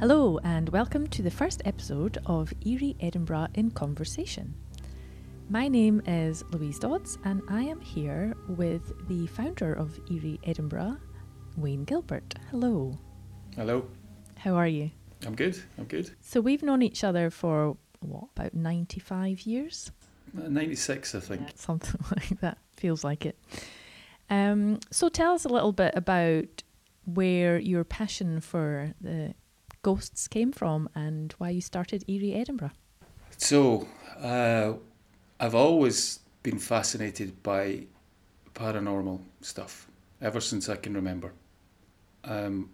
Hello, and welcome to the first episode of Eerie Edinburgh in Conversation. My name is Louise Dodds, and I am here with the founder of Eerie Edinburgh, Wayne Gilbert. Hello. Hello. How are you? I'm good. I'm good. So, we've known each other for what, about 95 years? Uh, 96, I think. Something like that. Feels like it. Um, so, tell us a little bit about where your passion for the ghosts came from and why you started Eerie Edinburgh. So, uh, I've always been fascinated by paranormal stuff ever since I can remember. Um,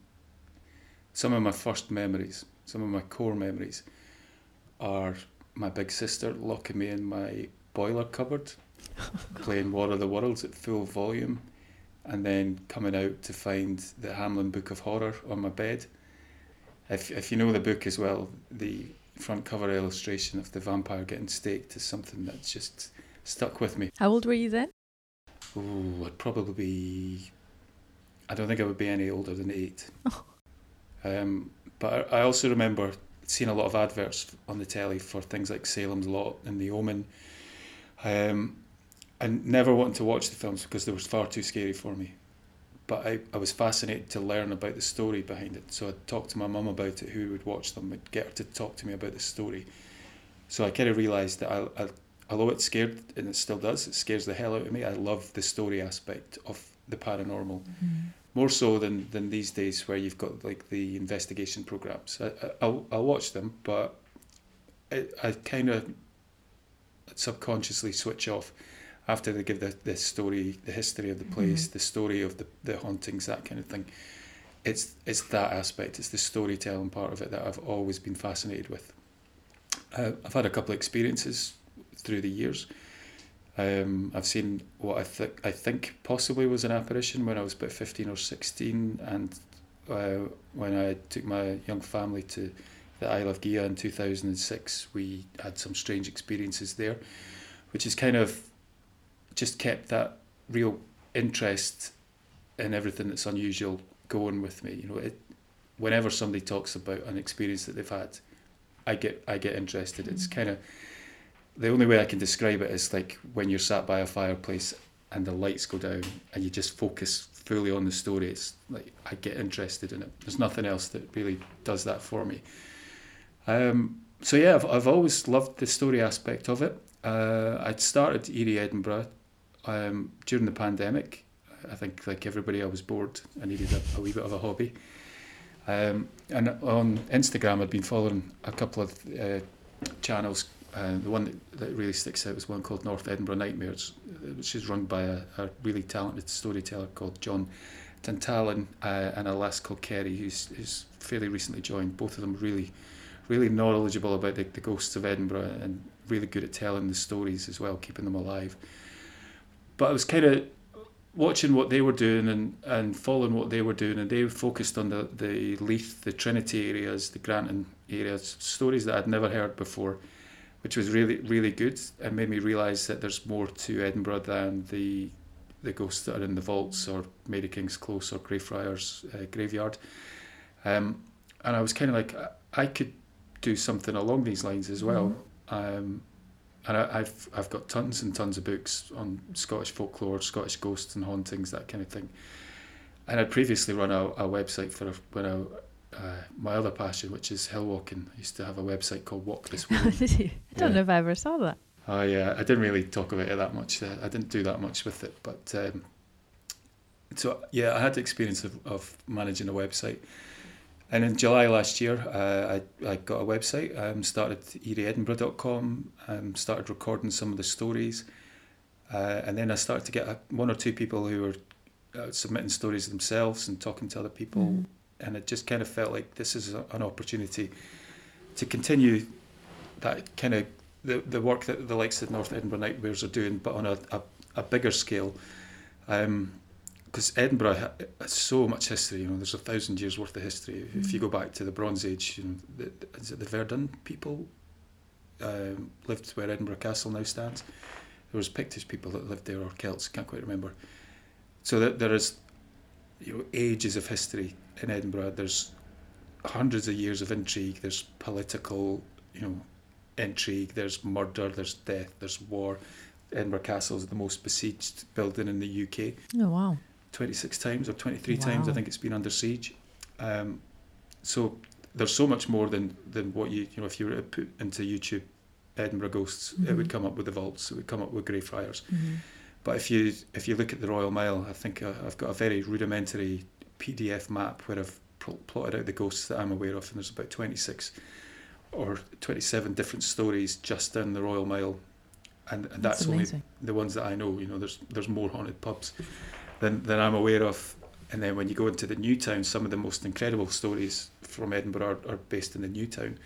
some of my first memories, some of my core memories, are my big sister locking me in my boiler cupboard, playing War of the Worlds at full volume, and then coming out to find the Hamlyn Book of Horror on my bed if if you know the book as well, the front cover illustration of the vampire getting staked is something that's just stuck with me. How old were you then? Oh, I'd probably be. I don't think I would be any older than eight. Oh. Um, but I also remember seeing a lot of adverts on the telly for things like Salem's Lot and The Omen. Um, and never wanting to watch the films because they were far too scary for me but I, I was fascinated to learn about the story behind it. So I talked to my mum about it, who would watch them, I'd get her to talk to me about the story. So I kind of realised that I, I, although it scared, and it still does, it scares the hell out of me, I love the story aspect of the paranormal. Mm-hmm. More so than, than these days where you've got like the investigation programs. I, I, I'll, I'll watch them, but I, I kind of subconsciously switch off after they give the, the story, the history of the place, mm-hmm. the story of the, the hauntings, that kind of thing. It's it's that aspect. It's the storytelling part of it that I've always been fascinated with. Uh, I've had a couple of experiences through the years. Um, I've seen what I think I think possibly was an apparition when I was about fifteen or sixteen, and uh, when I took my young family to the Isle of Gigha in two thousand and six, we had some strange experiences there, which is kind of just kept that real interest in everything that's unusual going with me. You know, it, whenever somebody talks about an experience that they've had, I get I get interested. It's kind of the only way I can describe it is like when you're sat by a fireplace and the lights go down and you just focus fully on the story. It's like I get interested in it. There's nothing else that really does that for me. Um, so yeah, I've I've always loved the story aspect of it. Uh, I'd started Eerie Edinburgh um, during the pandemic, I think like everybody, I was bored. I needed a, a wee bit of a hobby. Um, and on Instagram, I'd been following a couple of uh, channels. Uh, the one that, that, really sticks out is one called North Edinburgh Nightmares, which is run by a, a really talented storyteller called John Tantalin uh, and a lass called Kerry, who's, who's fairly recently joined. Both of them really, really knowledgeable about the, the ghosts of Edinburgh and really good at telling the stories as well, keeping them alive but I was kind of watching what they were doing and, and following what they were doing, and they focused on the, the Leith, the Trinity areas, the Granton areas, stories that I'd never heard before, which was really, really good and made me realise that there's more to Edinburgh than the the ghosts that are in the vaults or Mary King's Close or Greyfriars uh, Graveyard. Um, and I was kind of like, I could do something along these lines as well. Mm-hmm. Um, and I, have I've got tons and tons of books on Scottish folklore, Scottish ghosts and hauntings, that kind of thing. And I'd previously run a, a website for a, when I, uh, my other passion, which is hill walking. I used to have a website called Walk This Way. Did you? I don't yeah. know if I ever saw that. Oh yeah, I didn't really talk about it that much. Uh, I didn't do that much with it, but um, so yeah, I had the experience of, of managing a website and in July last year, uh, I, I got a website, um, started eerieedinburgh.com, um, started recording some of the stories. Uh, and then I started to get a, one or two people who were uh, submitting stories themselves and talking to other people. Mm. And it just kind of felt like this is a, an opportunity to continue that kind of the, the work that the likes of North Edinburgh Nightmares are doing, but on a, a, a bigger scale. Um, because Edinburgh has so much history. You know, there's a thousand years worth of history. Mm. If you go back to the Bronze Age, you know, the, is it the Verdun people um, lived where Edinburgh Castle now stands? There was Pictish people that lived there, or Celts. Can't quite remember. So that there is, you know, ages of history in Edinburgh. There's hundreds of years of intrigue. There's political, you know, intrigue. There's murder. There's death. There's war. Edinburgh Castle is the most besieged building in the UK. Oh wow! 26 times or 23 times, I think it's been under siege. Um, so there's so much more than, than what you, you know, if you were to put into YouTube Edinburgh Ghosts, it would Mhm. come up with the vaults, it would come up with Greyfriars. Mhm. But if you if you look at the Royal Mile, I think uh, I've got a very rudimentary PDF map where I've pl- plotted out the ghosts that I'm aware of, and there's about 26 or 27 different stories just down the Royal Mile, and, and that's, only the ones that I know. You know, there's there's more haunted pubs than than I'm aware of. And then when you go into the new town, some of the most incredible stories from Edinburgh are, are based in the new town.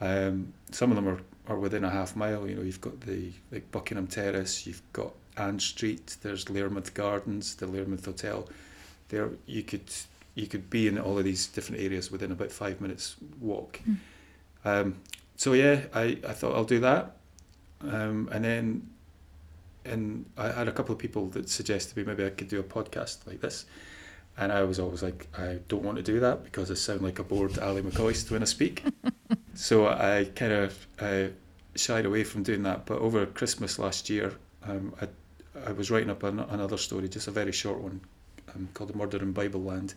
Um, some of them are, are within a half mile. You know, you've got the like Buckingham Terrace, you've got Ann Street, there's Learmonth Gardens, the Learmonth Hotel. There, you could you could be in all of these different areas within about five minutes walk. Mm. Um, so yeah, I, I thought I'll do that, um, and then and I had a couple of people that suggested me maybe I could do a podcast like this, and I was always like, I don't want to do that because I sound like a bored Ally McCoist when I speak. so I kind of uh, shied away from doing that. But over Christmas last year, um, I I was writing up an, another story, just a very short one, um, called "The Murder in Bible Land."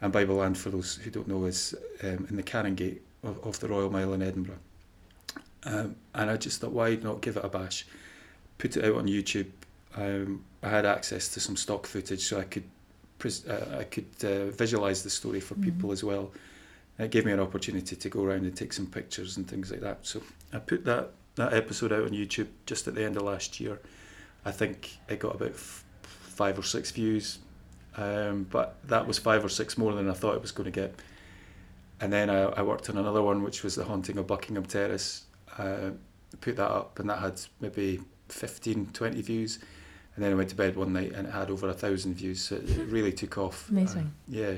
And Bible Land, for those who don't know, is um, in the Canongate of, of the Royal Mile in Edinburgh. Um, and I just thought, why not give it a bash? Put it out on YouTube. Um, I had access to some stock footage, so I could pres- uh, I could uh, visualize the story for people Mhm. as well. It gave me an opportunity to go around and take some pictures and things like that. So I put that that episode out on YouTube just at the end of last year. I think it got about f- five or six views, um, but that was five or six more than I thought it was going to get. And then I, I worked on another one, which was the haunting of Buckingham Terrace. Uh, put that up, and that had maybe 15, 20 views. And then I went to bed one night, and it had over a thousand views. So it really took off. Amazing. Uh, yeah.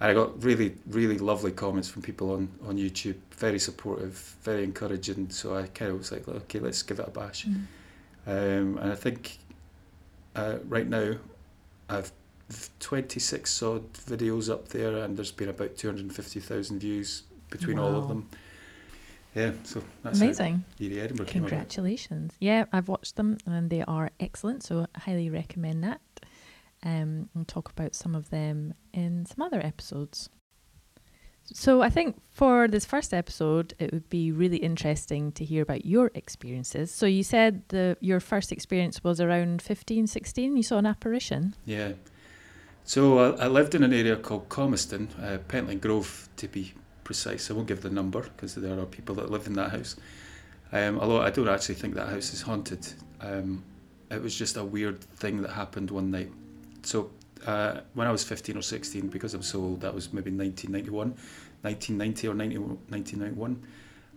And I got really, really lovely comments from people on, on YouTube. Very supportive, very encouraging. So I kind of was like, okay, let's give it a bash. Mm. Um, and I think uh, right now I've 26 odd videos up there, and there's been about 250,000 views between all of them. Yeah, so that's Amazing. Eerie Edinburgh came about. Congratulations. Yeah, I've watched them and they are excellent, so I highly recommend that. Um, and talk about some of them in some other episodes. So I think for this first episode, it would be really interesting to hear about your experiences. So you said the your first experience was around 15, 16. You saw an apparition. Yeah. So I, I lived in an area called Comiston, uh, Pentland Grove to be precise. I won't give the number because there are people that live in that house. Um, although I don't actually think that house is haunted. Um, it was just a weird thing that happened one night. So uh, when I was 15 or 16, because I'm so old, that was maybe 1991, 1990 or 90, 1991.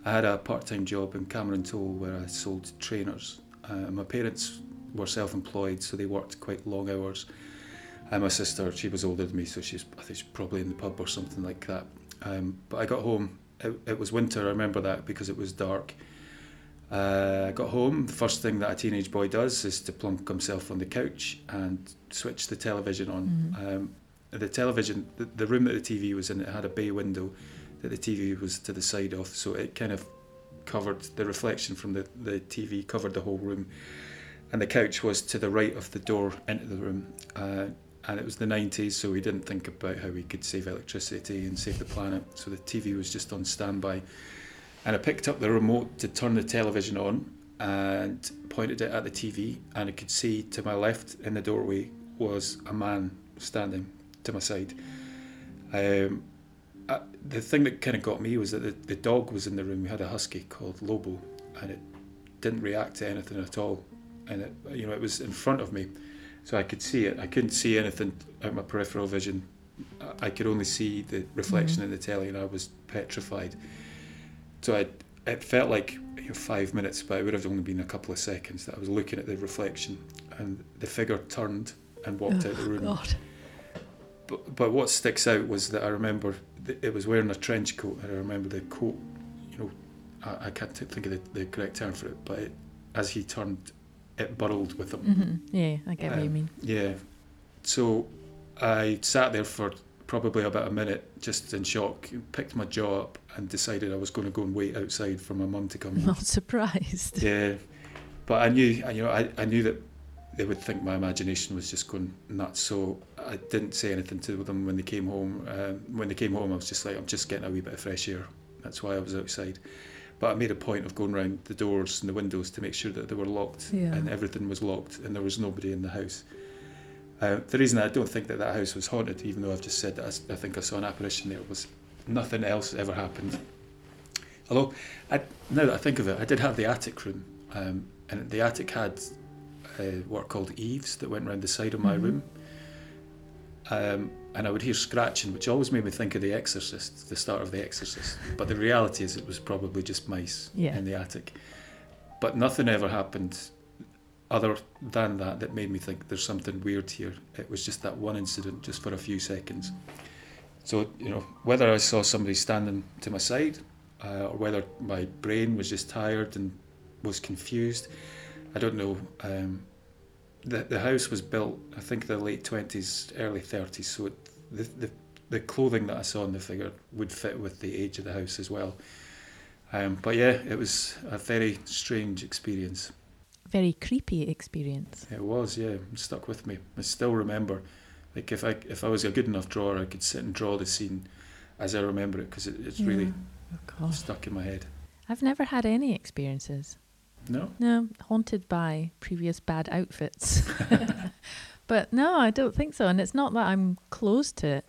I had a part-time job in Cameron Toll where I sold trainers. Uh, my parents were self-employed, so they worked quite long hours. And my sister, she was older than me, so she's I think she's probably in the pub or something like that. Um, but I got home. It, it was winter. I remember that because it was dark. Uh, I got home. The first thing that a teenage boy does is to plunk himself on the couch and switch the television on. Mhm. Um, the television, the, the room that the TV was in, it had a bay window that the TV was to the side of, so it kind of covered the reflection from the, the TV covered the whole room, and the couch was to the right of the door into the room. Uh, and it was the 90s, so we didn't think about how we could save electricity and save the planet. So the TV was just on standby. And I picked up the remote to turn the television on and pointed it at the TV, and I could see to my left in the doorway was a man standing to my side. Um, uh, the thing that kind of got me was that the, the dog was in the room. We had a husky called Lobo, and it didn't react to anything at all. And it, you know, it was in front of me, so I could see it. I couldn't see anything out my peripheral vision. I- could only see the reflection Mhm. in the telly, and I was petrified. So I, it felt like you know, five minutes, but it would have only been a couple of seconds that I was looking at the reflection, and the figure turned and walked out the room. God. But, but what sticks out was that I remember th- it was wearing a trench coat, and I remember the coat. You know, I, I can't think of the, the correct term for it, but it, as he turned, it burrowed with him. hmm Yeah, I get what you Um, mean. Yeah. So I sat there for probably about a minute, just in shock, picked my jaw up and decided I was going to go and wait outside for my mum to come in. Not surprised. Yeah, but I knew, you know, I, I knew that they would think my imagination was just going nuts. So I didn't say anything to them when they came home. Um, when they came home, I was just like, I'm just getting a wee bit of fresh air. That's why I was outside. But I made a point of going around the doors and the windows to make sure that they were locked Yeah. and everything was locked and there was nobody in the house. Uh, the reason I don't think that that house was haunted, even though I've just said that I think I saw an apparition there, was nothing else ever happened. Although, I, now that I think of it, I did have the attic room, um, and the attic had uh, what are called eaves that went around the side of my Mhm. room. Um, and I would hear scratching, which always made me think of The Exorcist, the start of The Exorcist. But the reality is, it was probably just mice Yeah. in the attic. But nothing ever happened other than that that made me think there's something weird here. It was just that one incident, just for a few seconds. So, you know, whether I saw somebody standing to my side uh, or whether my brain was just tired and was confused, I don't know. Um, the, the house was built, I think, the late 20s, early 30s, so it, the, the, the clothing that I saw in the figure would fit with the age of the house as well. Um, but yeah, it was a very strange experience. Very creepy experience. It was, yeah, it stuck with me. I still remember, like if I if I was a good enough drawer, I could sit and draw the scene as I remember it because it, it's really Oh, stuck in my head. I've never had any experiences. No, No, haunted by previous bad outfits. but no, I don't think so. And it's not that I'm close to it.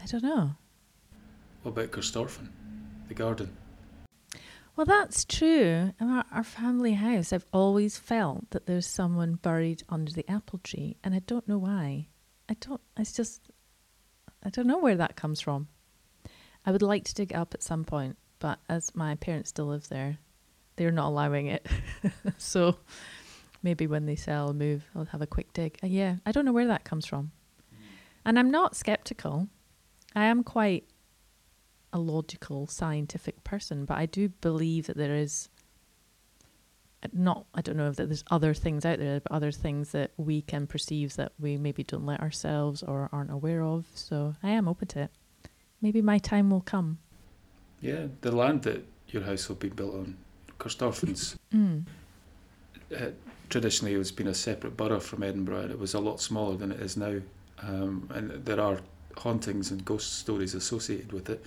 I don't know. what about Corstorphine, the garden? Well, that's true. In our, our family house, I've always felt that there's someone buried under the apple tree, and I don't know why. I don't. It's just. I don't know where that comes from. I would like to dig it up at some point, but as my parents still live there, they're not allowing it. so maybe when they sell, move, I'll have a quick dig. Uh, yeah, I don't know where that comes from, and I'm not skeptical. I am quite a logical scientific person, but I do believe that there is uh, not I don't know if that there's other things out there, but other things that we can perceive that we maybe don't let ourselves or aren't aware of. So I am open to it. Maybe my time will come. Yeah, the land that your house will be built on, Corstorphine's Mm. uh, traditionally it's been a separate borough from Edinburgh and it was a lot smaller than it is now. Um, and there are hauntings and ghost stories associated with it.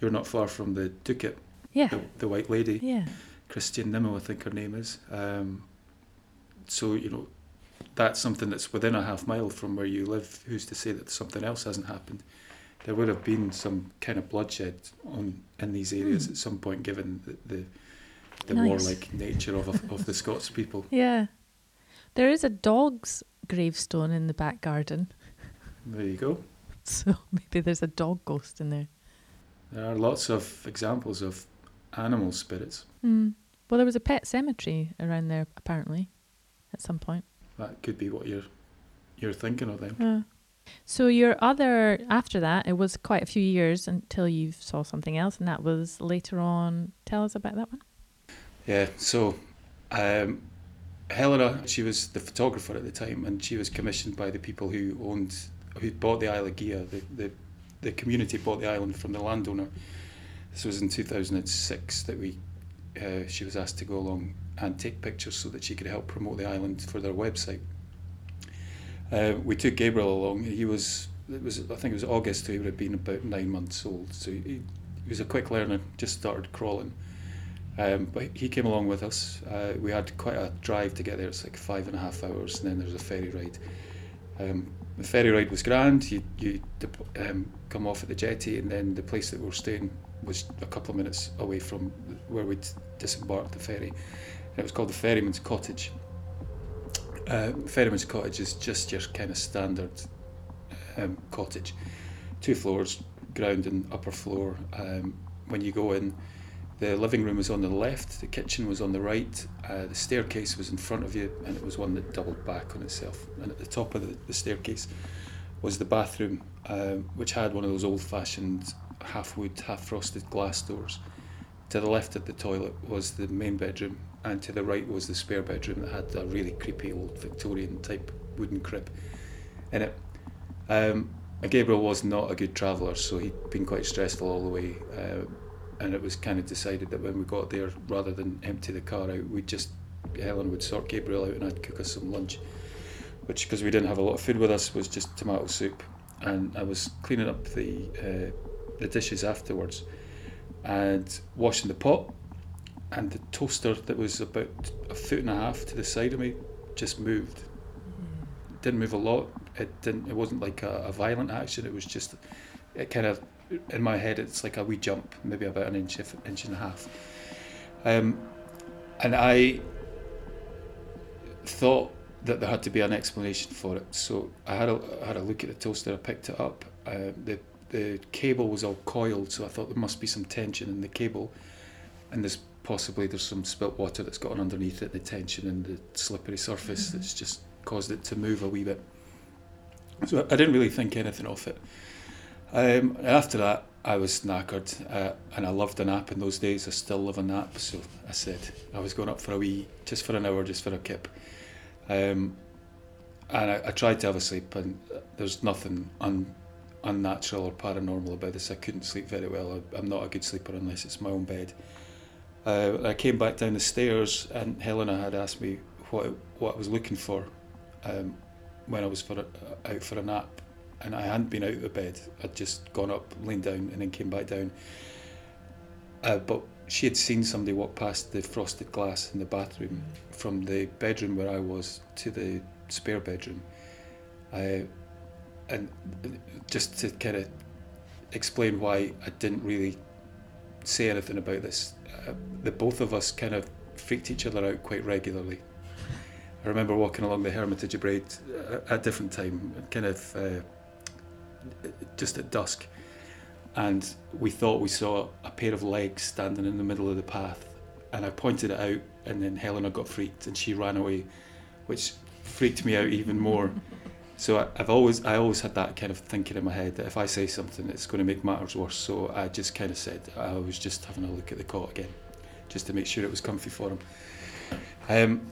You're not far from the Ducat, Yeah. the, the White Lady, Yeah. Christian Nimmo, I think her name is. Um, so, you know, that's something that's within a half mile from where you live. Who's to say that something else hasn't happened? There would have been some kind of bloodshed on in these areas Hmm. at some point, given the the, the Nice. warlike nature of, of, of the Scots people. Yeah. There is a dog's gravestone in the back garden. There you go. So maybe there's a dog ghost in there. There are lots of examples of animal spirits. Mm. Well, there was a pet cemetery around there, apparently, at some point. That could be what you're you're thinking of then. Yeah. So your other after that, it was quite a few years until you saw something else, and that was later on. Tell us about that one. Yeah. So, um, Helena, she was the photographer at the time, and she was commissioned by the people who owned, who bought the Isle of Gigha. The the, the community bought the island from the landowner. This was in 2006 that we. Uh, she was asked to go along and take pictures so that she could help promote the island for their website. Uh, we took Gabriel along. He was it was I think it was August. He would have been about nine months old. So he, he was a quick learner. Just started crawling. Um, but he came along with us. Uh, we had quite a drive to get there. It's like five and a half hours, and then there's a ferry ride. Um, the ferry ride was grand. You you um, come off at the jetty, and then the place that we were staying was a couple of minutes away from where we'd disembarked the ferry. And it was called the Ferryman's Cottage. Uh, Ferryman's Cottage is just your kind of standard um, cottage, two floors, ground and upper floor. Um, when you go in, the living room was on the left, the kitchen was on the right, uh, the staircase was in front of you, and it was one that doubled back on itself. And at the top of the, the staircase was the bathroom, um, which had one of those old fashioned half wood, half frosted glass doors. To the left of the toilet was the main bedroom, and to the right was the spare bedroom that had a really creepy old Victorian type wooden crib in it. Um, Gabriel was not a good traveller, so he'd been quite stressful all the way. Uh, and it was kind of decided that when we got there, rather than empty the car out, we'd just Helen would sort Gabriel out and I'd cook us some lunch, which because we didn't have a lot of food with us was just tomato soup. And I was cleaning up the uh, the dishes afterwards, and washing the pot, and the toaster that was about a foot and a half to the side of me just moved. It didn't move a lot. It didn't. It wasn't like a, a violent action. It was just. It kind of in my head. It's like a wee jump, maybe about an inch, inch and a half. Um, and I thought that there had to be an explanation for it. So I had a I had a look at the toaster. I picked it up. Uh, the the cable was all coiled, so I thought there must be some tension in the cable, and there's possibly there's some spilt water that's gotten underneath it, the tension and the slippery surface mm-hmm. that's just caused it to move a wee bit. So I didn't really think anything of it. Um, after that, I was knackered, uh, and I loved a nap in those days. I still love a nap, so I said I was going up for a wee, just for an hour, just for a kip. Um, and I, I, tried to have a sleep, and there's nothing un, unnatural or paranormal about this. I couldn't sleep very well. I, am not a good sleeper unless it's my own bed. Uh, I came back down the stairs, and Helena had asked me what what I was looking for um, when I was for a, out for a nap, and I hadn't been out of the bed. I'd just gone up, lain down, and then came back down. Uh, but she had seen somebody walk past the frosted glass in the bathroom from the bedroom where I was to the spare bedroom. I, and just to kind of explain why I didn't really say anything about this, uh, the both of us kind of freaked each other out quite regularly. I remember walking along the Hermitage of Braid uh, at a different time, kind of uh, just at dusk, and we thought we saw a pair of legs standing in the middle of the path. And I pointed it out, and then Helena got freaked and she ran away, which freaked me out even more. So I, have always I always had that kind of thinking in my head that if I say something, it's going to make matters worse. So I just kind of said I was just having a look at the cot again, just to make sure it was comfy for him. Um,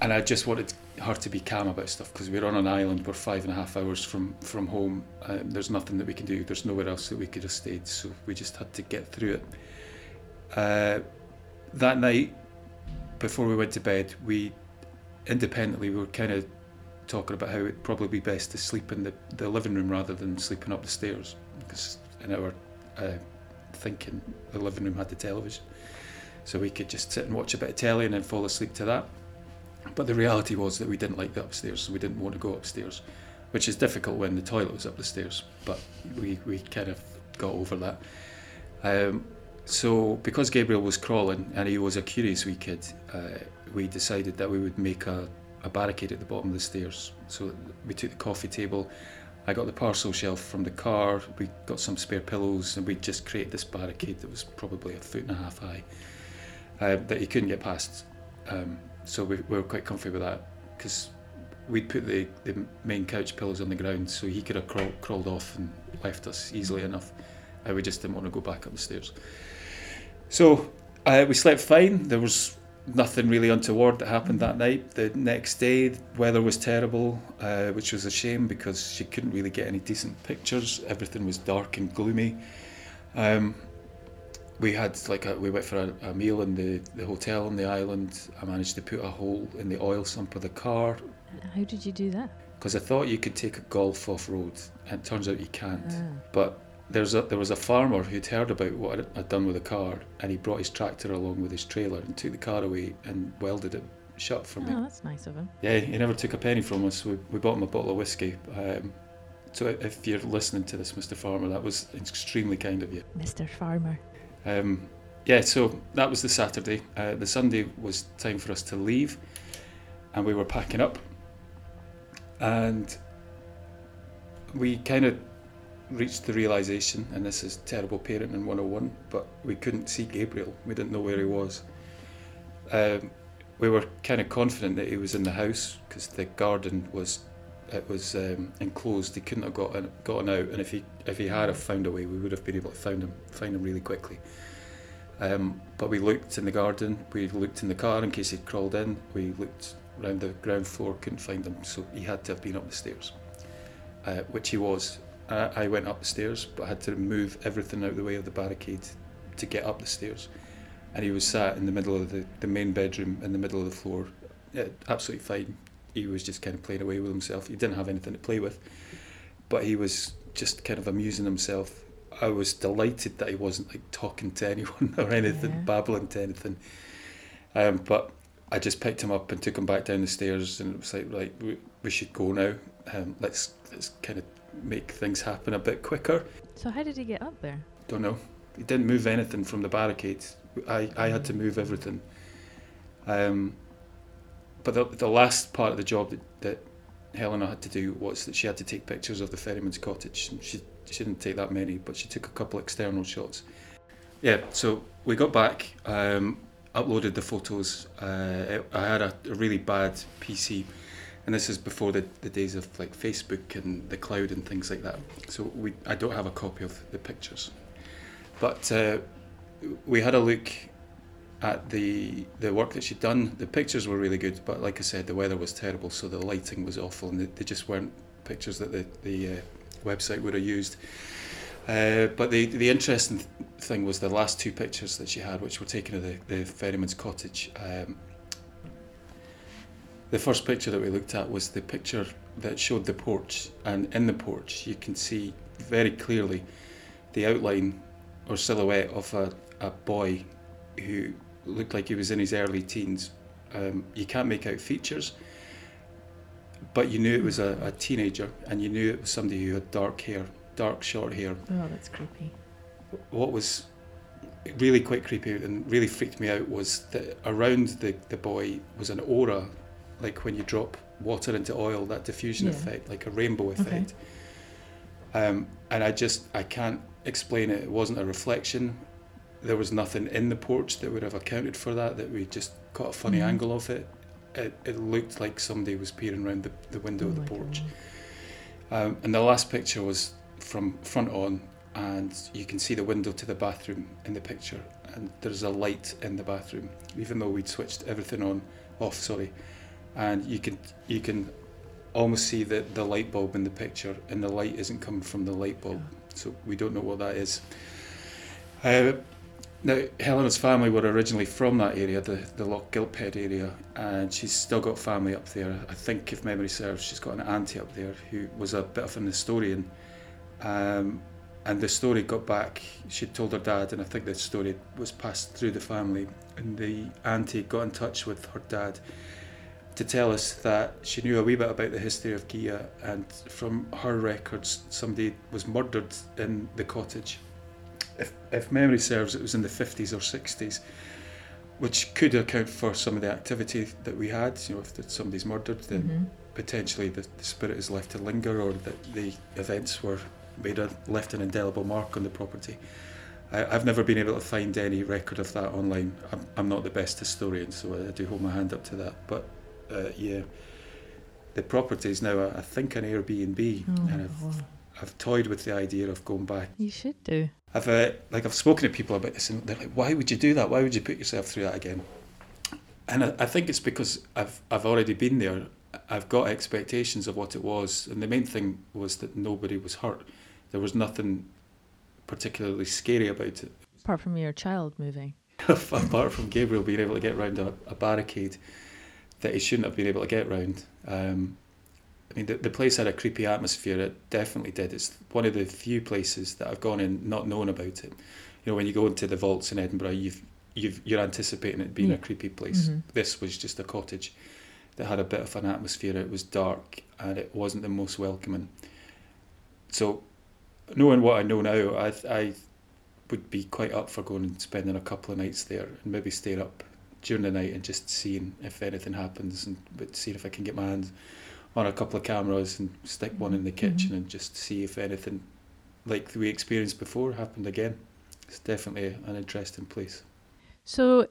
and I just wanted her to be calm about stuff because we're on an island. We're five and a half hours from from home. Um, there's nothing that we can do. There's nowhere else that we could have stayed. So we just had to get through it. Uh, that night, before we went to bed, we independently we were kind of talking about how it'd probably be best to sleep in the, the living room rather than sleeping up the stairs because in our uh, thinking the living room had the television so we could just sit and watch a bit of telly and then fall asleep to that but the reality was that we didn't like the upstairs so we didn't want to go upstairs which is difficult when the toilet was up the stairs but we, we kind of got over that um, so because Gabriel was crawling and he was a curious wee kid uh, we decided that we would make a a barricade at the bottom of the stairs. So we took the coffee table. I got the parcel shelf from the car. We got some spare pillows, and we just created this barricade that was probably a foot and a half high uh, that he couldn't get past. Um, so we, we, were quite comfy with that because we'd put the, the main couch pillows on the ground, so he could have crawl, crawled off and left us easily enough. Uh, we just didn't want to go back up the stairs. So uh, we slept fine. There was nothing really untoward that happened that night. The next day, the weather was terrible, uh, which was a shame because she couldn't really get any decent pictures. Everything was dark and gloomy. Um, we had like a, we went for a, a, meal in the, the hotel on the island. I managed to put a hole in the oil sump of the car. How did you do that? Because I thought you could take a golf off road, and it turns out you can't. Ah. But there's a, there was a farmer who'd heard about what I'd done with the car, and he brought his tractor along with his trailer and took the car away and welded it shut for me. Oh, that's nice of him. Yeah, he never took a penny from us. We, we bought him a bottle of whiskey. Um, so if you're listening to this, Mr. Farmer, that was extremely kind of you. Mr. Farmer. Um, yeah, so that was the Saturday. Uh, the Sunday was time for us to leave, and we were packing up. And we kind of reached the realization, and this is terrible parenting 101, but we couldn't see Gabriel. We didn't know where he was. Um, we were kind of confident that he was in the house because the garden was it was um, enclosed. He couldn't have gotten gotten out, and if he if he had have found a way, we would have been able to find him find him really quickly. Um, but we looked in the garden. We looked in the car in case he'd crawled in. We looked around the ground floor, couldn't find him, so he had to have been up the stairs, uh, which he was I, I went up the stairs, but I had to move everything out of the way of the barricade to get up the stairs. And he was sat in the middle of the, the main bedroom, in the middle of the floor, absolutely fine. He was just kind of playing away with himself. He didn't have anything to play with, but he was just kind of amusing himself. I was delighted that he wasn't like talking to anyone or anything, Yeah. babbling to anything. Um, but I just picked him up and took him back down the stairs, and it was like, right, we, we should go now. Um, let's let's kind of make things happen a bit quicker. So how did he get up there? Don't know. He didn't move anything from the barricades. I, I had to move everything. Um, but the, the last part of the job that, that Helena had to do was that she had to take pictures of the ferryman's cottage. She, she didn't take that many, but she took a couple external shots. Yeah, so we got back, um, uploaded the photos. Uh, I had a, a really bad PC, and this is before the, the days of like Facebook and the cloud and things like that. So we I don't have a copy of the pictures, but uh, we had a look at the the work that she'd done. The pictures were really good, but like I said, the weather was terrible, so the lighting was awful, and they, they just weren't pictures that the the uh, website would have used. Uh, but the the interesting th- thing was the last two pictures that she had, which were taken of the, the ferryman's cottage. Um, the first picture that we looked at was the picture that showed the porch, and in the porch you can see very clearly the outline or silhouette of a, a boy who looked like he was in his early teens. Um, you can't make out features, but you knew it was a, a teenager, and you knew it was somebody who had dark hair, dark short hair. Oh, that's creepy. What was really quite creepy and really freaked me out was that around the, the boy was an aura, like when you drop water into oil, that diffusion Yeah. effect, like a rainbow effect. Um, and I just I can't explain it. It wasn't a reflection. There was nothing in the porch that would have accounted for that. That we just caught a funny Mhm. angle of it. It, it looked like somebody was peering around the, the window Oh of the porch. Um, and the last picture was from front on, and you can see the window to the bathroom in the picture, and there's a light in the bathroom, even though we'd switched everything on, off, sorry, and you can you can almost see the, the light bulb in the picture, and the light isn't coming from the light bulb, so we don't know what that is. Uh, now, Helena's family were originally from that area, the, the Lochgilphead area, and she's still got family up there. I think, if memory serves, she's got an auntie up there who was a bit of an historian. Um, and the story got back, she told her dad, and I think the story was passed through the family. And the auntie got in touch with her dad to tell us that she knew a wee bit about the history of Gigha, and from her records, somebody was murdered in the cottage if, if memory serves, it was in the 50s or 60s, which could account for some of the activity that we had. You know, if somebody's murdered, then Mhm. potentially the, the spirit is left to linger, or that the events were made a left an indelible mark on the property. I, I've never been able to find any record of that online. I'm, I'm not the best historian, so I do hold my hand up to that. But uh, yeah, the property is now, I think, an Airbnb, Oh and I've, I've toyed with the idea of going back You should do. I've uh, like I've spoken to people about this, and they're like, "Why would you do that? Why would you put yourself through that again?" And I, I think it's because I've I've already been there. I've got expectations of what it was, and the main thing was that nobody was hurt. There was nothing particularly scary about it, Apart from your child moving. apart from Gabriel being able to get round a, a barricade that he shouldn't have been able to get round. Um, I mean, the, the place had a creepy atmosphere. It definitely did. It's one of the few places that I've gone in not knowing about it. You know, when you go into the vaults in Edinburgh, you've, you've you're anticipating it being a creepy place. Mhm. This was just a cottage that had a bit of an atmosphere. It was dark and it wasn't the most welcoming. So, knowing what I know now, I I would be quite up for going and spending a couple of nights there and maybe staying up during the night and just seeing if anything happens and but seeing if I can get my hands on a couple of cameras and stick one in the mm-hmm. kitchen and just see if anything like we experienced before happened again. It's definitely an interesting place. So,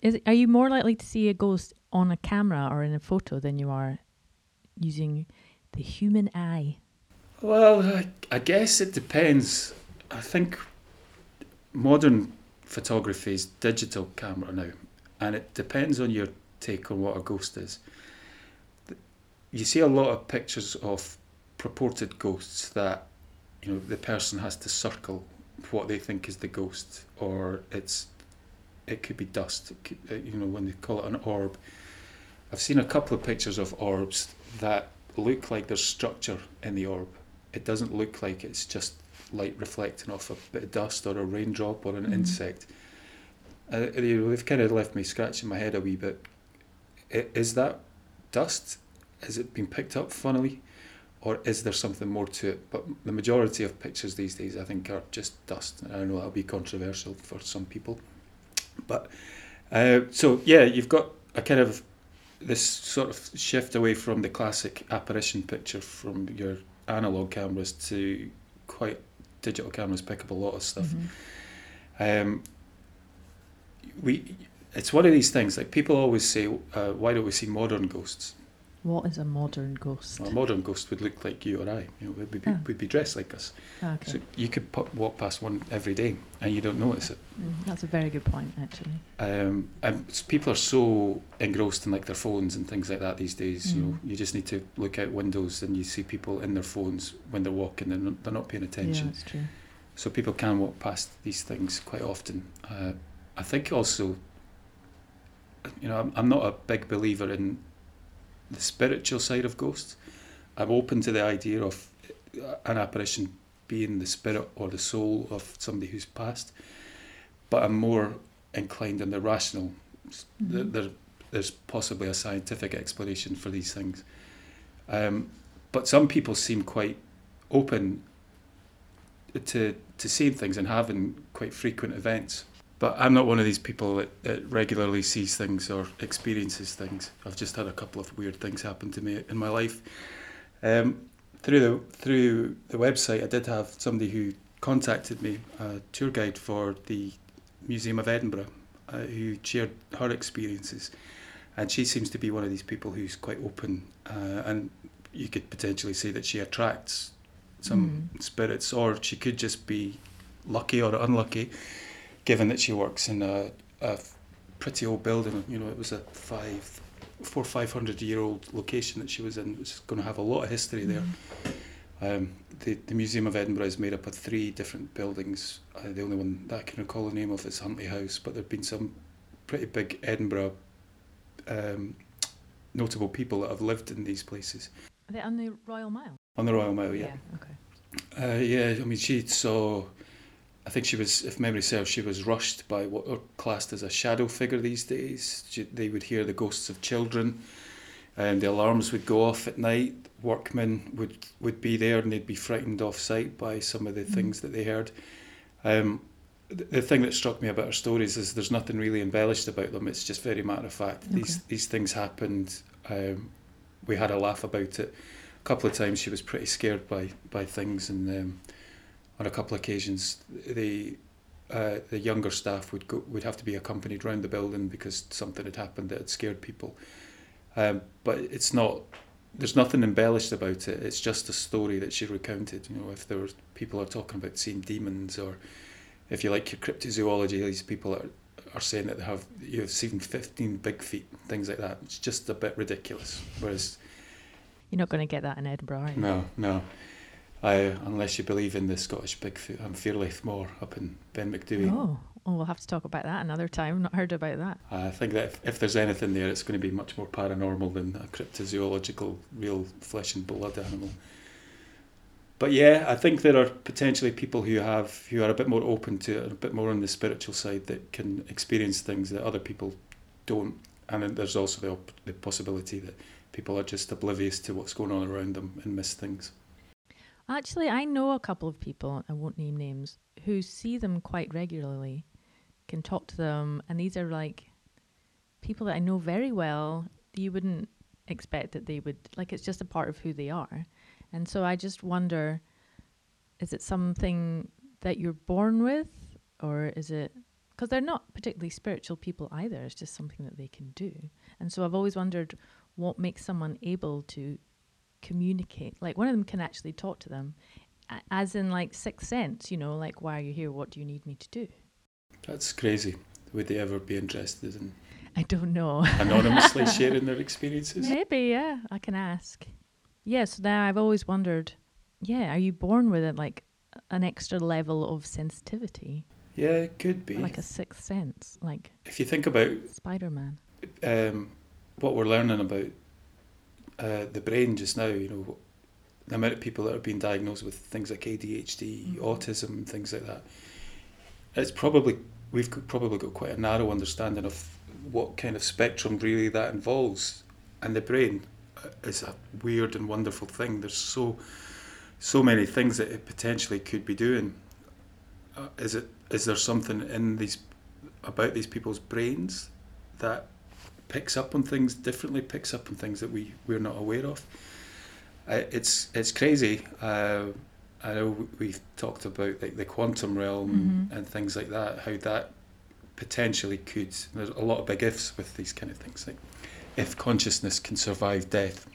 is, are you more likely to see a ghost on a camera or in a photo than you are using the human eye? Well, I, I guess it depends. I think modern photography is digital camera now, and it depends on your take on what a ghost is. You see a lot of pictures of purported ghosts that you know the person has to circle what they think is the ghost, or it's it could be dust. Could, uh, you know when they call it an orb. I've seen a couple of pictures of orbs that look like there's structure in the orb. It doesn't look like it's just light reflecting off a bit of dust or a raindrop or an Mhm. insect. Uh, you know, they've kind of left me scratching my head a wee bit. Is that dust? Has it been picked up funnily? Or is there something more to it? But the majority of pictures these days, I think, are just dust. And I know that'll be controversial for some people. But uh, so, yeah, you've got a kind of this sort of shift away from the classic apparition picture from your analog cameras to quite digital cameras pick up a lot of stuff. Mhm. Um, we, it's one of these things. Like people always say, uh, "Why don't we see modern ghosts?" What is a modern ghost? Well, a modern ghost would look like you or I. You know, we'd be, Ah. we'd be dressed like us. Ah, okay. So you could walk past one every day and you don't notice it. Mm, that's a very good point, actually. Um, and people are so engrossed in like their phones and things like that these days. You know, Mm. you just need to look out windows and you see people in their phones when they're walking and they're not- they're not paying Yeah, attention. that's true. So people can walk past these things quite often. Uh, I think also, you know, I'm, I'm not a big believer in the spiritual side of ghosts. I'm open to the idea of an apparition being the spirit or the soul of somebody who's passed, but I'm more inclined in the rational. Mhm. There, there's possibly a scientific explanation for these things. Um, but some people seem quite open to to seeing things and having quite frequent events. But I'm not one of these people that, that regularly sees things or experiences things. I've just had a couple of weird things happen to me in my life. Um, through the through the website, I did have somebody who contacted me, a tour guide for the Museum of Edinburgh, uh, who shared her experiences, and she seems to be one of these people who's quite open, uh, and you could potentially say that she attracts some Mm. spirits, or she could just be lucky or unlucky, given that she works in a, a pretty old building. You know, it was a five, four, five hundred year old location that she was in. It's going to have a lot of history there. Mhm. Um, the, the Museum of Edinburgh is made up of three different buildings. Uh, the only one that I can recall the name of is Huntly House, but there have been some pretty big Edinburgh um, notable people that have lived in these places. Are they on the Royal Mile? On the Royal Mile, yeah. Okay. Uh, yeah, I mean, she saw. I think she was, if memory serves, she was rushed by what are classed as a shadow figure these days. She, they would hear the ghosts of children, and the alarms would go off at night. Workmen would, would be there, and they'd be frightened off sight by some of the Mhm. things that they heard. Um, the, the thing that struck me about her stories is there's nothing really embellished about them. It's just very matter of fact. These these things happened. Um, we had a laugh about it. A couple of times she was pretty scared by by things, and um, on a couple of occasions the uh, the younger staff would go would have to be accompanied round the building because something had happened that had scared people. Um, but it's not. There's nothing embellished about it. It's just a story that she recounted. You know, if there were people are talking about seeing demons, or if you like your cryptozoology, these people are are saying that they have you've seen 15 big feet, things like that. It's just a bit ridiculous. Whereas You're not going to get that in Edinburgh, are you? no, no. I, unless you believe in the Scottish Bigfoot, I'm um, Fear Liath Mòr up in Ben Macdui. Oh, well, we'll have to talk about that another time. Not heard about that. I think that if, if there's anything there, it's going to be much more paranormal than a cryptozoological, real flesh and blood animal. But yeah, I think there are potentially people who have who are a bit more open to it, a bit more on the spiritual side that can experience things that other people don't. And then there's also the, op- the possibility that people are just oblivious to what's going on around them and miss things. Actually, I know a couple of people, I won't name names, who see them quite regularly, can talk to them, and these are like people that I know very well. You wouldn't expect that they would, like, it's just a part of who they are. And so I just wonder is it something that you're born with, or is it because they're not particularly spiritual people either, it's just something that they can do. And so I've always wondered what makes someone able to communicate. Like one of them can actually talk to them, as in like sixth sense. You know, like why are you here? What do you need me to do? That's crazy. Would they ever be interested in I don't know. anonymously sharing their experiences? Maybe, yeah. I can ask. Yes. now I've always wondered. Yeah, are you born with it? Like, an extra level of sensitivity, Yeah, it could be. like a sixth sense, like if you think about Spider Man. um, what we're learning about uh, the brain just now, you know, the amount of people that are being diagnosed with things like ADHD, Mhm. autism, things like that, it's probably we've probably got quite a narrow understanding of what kind of spectrum really that involves, and the brain uh, is a weird and wonderful thing. There's so so many things that it potentially could be doing. Uh, is it is there something in these about these people's brains that picks up on things differently, picks up on things that we we're not aware of. Uh, it's it's crazy. Uh, I know we've talked about like the quantum realm Mhm. and things like that. How that potentially could. There's a lot of big ifs with these kind of things. Like if consciousness can survive death,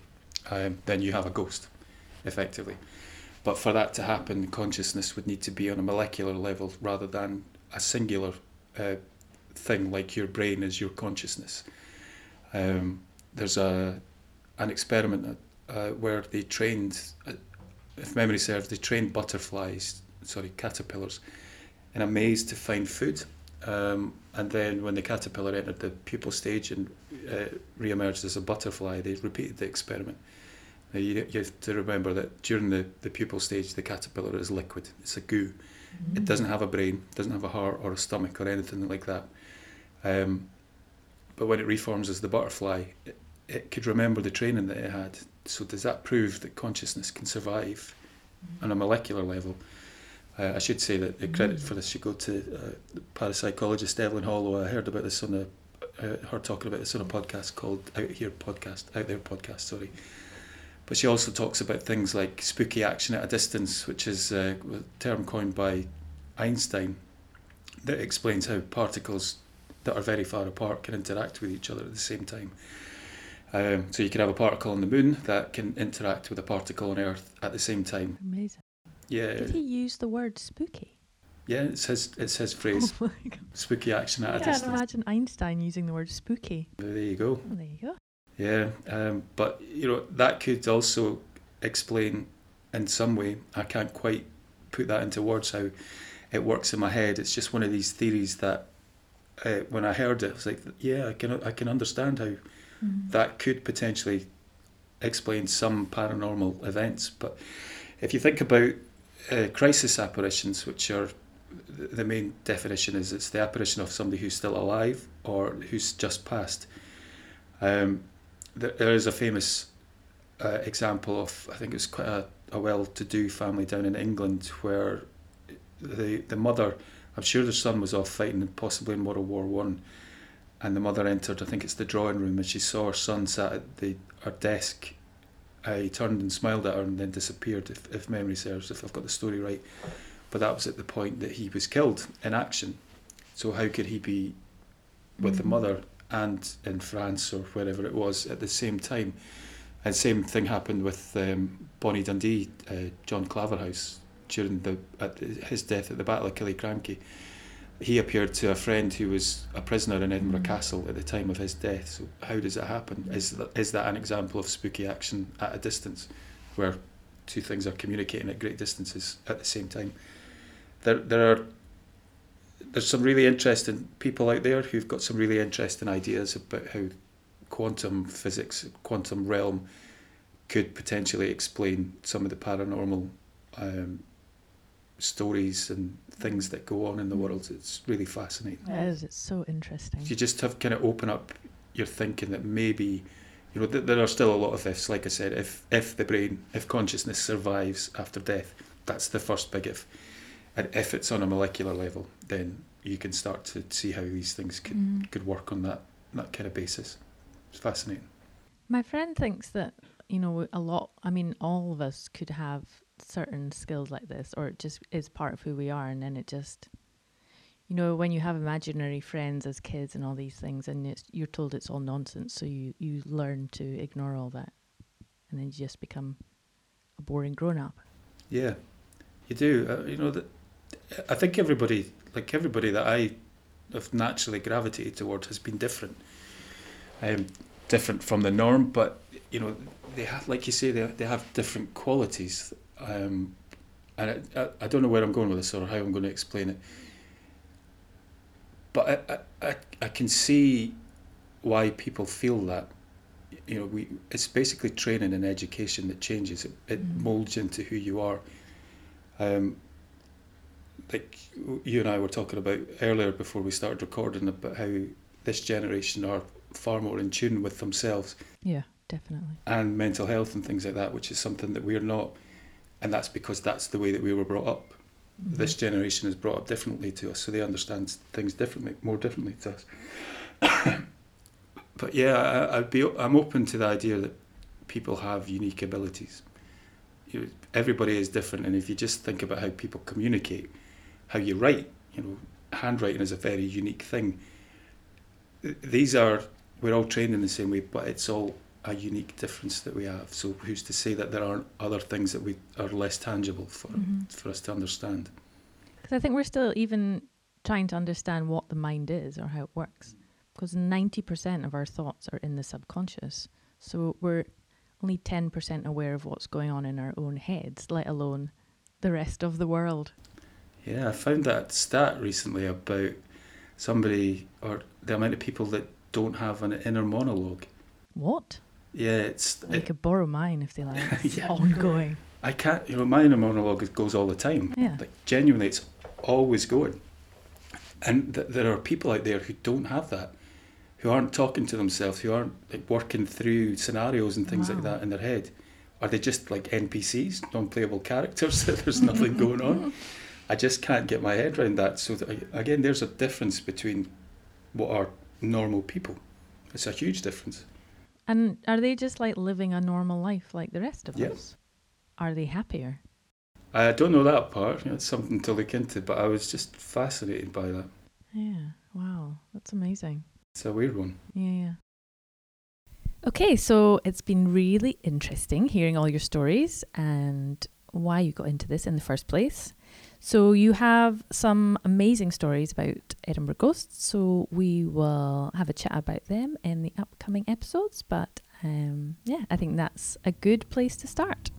um, then you have a ghost, effectively. But for that to happen, consciousness would need to be on a molecular level rather than a singular uh, thing like your brain is your consciousness. Um, there's a an experiment uh, where they trained, uh, if memory serves, they trained butterflies, sorry, caterpillars, in a maze to find food. Um, and then when the caterpillar entered the pupal stage and uh, re-emerged as a butterfly, they repeated the experiment. Now you, you have to remember that during the, the pupal stage, the caterpillar is liquid. It's a goo. It doesn't have a brain, doesn't have a heart or a stomach or anything like that. Um, but when it reforms as the butterfly, it, it could remember the training that it had. So does that prove that consciousness can survive on a molecular level? Uh, I should say that the credit for this should go to uh, the parapsychologist Evelyn Hollow. I heard about this on a uh, her talking about this on a podcast called Out Here Podcast, Out There Podcast, sorry. But she also talks about things like spooky action at a distance, which is uh, a term coined by Einstein that explains how particles that are very far apart can interact with each other at the same time. Um, so you can have a particle on the moon that can interact with a particle on Earth at the same time. Amazing. Yeah, Did he use the word spooky? yeah, it's his it's his phrase. Oh my god. Spooky action at I a can't distance. imagine Einstein using the word spooky. There you go. There you go. Yeah, um, but you know that could also explain in some way. I can't quite put that into words how it works in my head. It's just one of these theories that uh, when I heard it, I was like, yeah, I can I can understand how Mhm. that could potentially explain some paranormal events. But if you think about uh, crisis apparitions, which are the main definition is it's the apparition of somebody who's still alive or who's just passed. Um, there, there is a famous uh, example of I think it was quite a, a well-to-do family down in England where the the mother, I'm sure the son was off fighting possibly in World War One, and the mother entered. I think it's the drawing room, and she saw her son sat at the her desk. Uh, he turned and smiled at her and then disappeared, if, if memory serves, if I've got the story right. But that was at the point that he was killed in action. So how could he be with the Mhm. mother and in France or wherever it was at the same time? And same thing happened with um, Bonnie Dundee, uh, John Claverhouse, during the at his death at the Battle of Killiecrankie. He appeared to a friend who was a prisoner in Edinburgh Mm. Castle at the time of his death. So how does it happen? Is that, is that an example of spooky action at a distance, where two things are communicating at great distances at the same time? There, there are there's some really interesting people out there who've got some really interesting ideas about how quantum physics, quantum realm, could potentially explain some of the paranormal um, stories and things that go on in the world. It's really fascinating. It is. It's so interesting. You just have kind of open up your thinking that maybe, you know, th- there are still a lot of ifs. Like I said, if if the brain, if consciousness survives after death, that's the first big if. And if it's on a molecular level, then you can start to see how these things could, Mm. could work on that that kind of basis. It's fascinating. My friend thinks that, you know, a lot, I mean, all of us could have certain skills like this, or it just is part of who we are. And then it just, you know, when you have imaginary friends as kids and all these things, and you're told it's all nonsense, so you, you learn to ignore all that. And then you just become a boring grown up. Yeah, you do. Uh, you know that. I think everybody, like everybody that I have naturally gravitated towards, has been different. Um, different from the norm, but you know they have, like you say, they they have different qualities. Um, and I, I, I don't know where I'm going with this or how I'm going to explain it. But I, I, I can see why people feel that. You know, we it's basically training and education that changes. It, it Mm. molds into who you are. Um, like you and I were talking about earlier before we started recording about how this generation are far more in tune with themselves Yeah, definitely. and mental health and things like that, which is something that we're not. And that's because that's the way that we were brought up. Mhm. This generation is brought up differently to us, so they understand things differently, more differently to us. but yeah, I, I'd be, I'm open to the idea that people have unique abilities. You know, everybody is different, and if you just think about how people communicate, how you write, you know, handwriting is a very unique thing. These are we're all trained in the same way, but it's all a unique difference that we have. So who's to say that there aren't other things that we are less tangible for Mhm. for us to understand? Because I think we're still even trying to understand what the mind is or how it works. Because 90% of our thoughts are in the subconscious. So we're only 10% aware of what's going on in our own heads, let alone the rest of the world. Yeah, I found that stat recently about somebody or the amount of people that don't have an inner monologue. What? Yeah, it's They it, could borrow mine if they like. It's Yeah. ongoing. I can't. You know, my inner monologue goes all the time. Yeah. Like genuinely, it's always going. And th- there are people out there who don't have that, who aren't talking to themselves, who aren't like working through scenarios and things like that in their head. Are they just like NPCs, non-playable characters that there's nothing going on? I just can't get my head around that. So that, again, there's a difference between what are normal people. It's a huge difference. And are they just like living a normal life like the rest of Yeah. us? Are they happier? I don't know that part. It's something to look into, but I was just fascinated by that. Yeah. Wow. That's amazing. It's a weird one. Yeah, yeah. Okay, so it's been really interesting hearing all your stories and why you got into this in the first place. So you have some amazing stories about Edinburgh ghosts, so we will have a chat about them in the upcoming episodes, but um, yeah, I think that's a good place to start.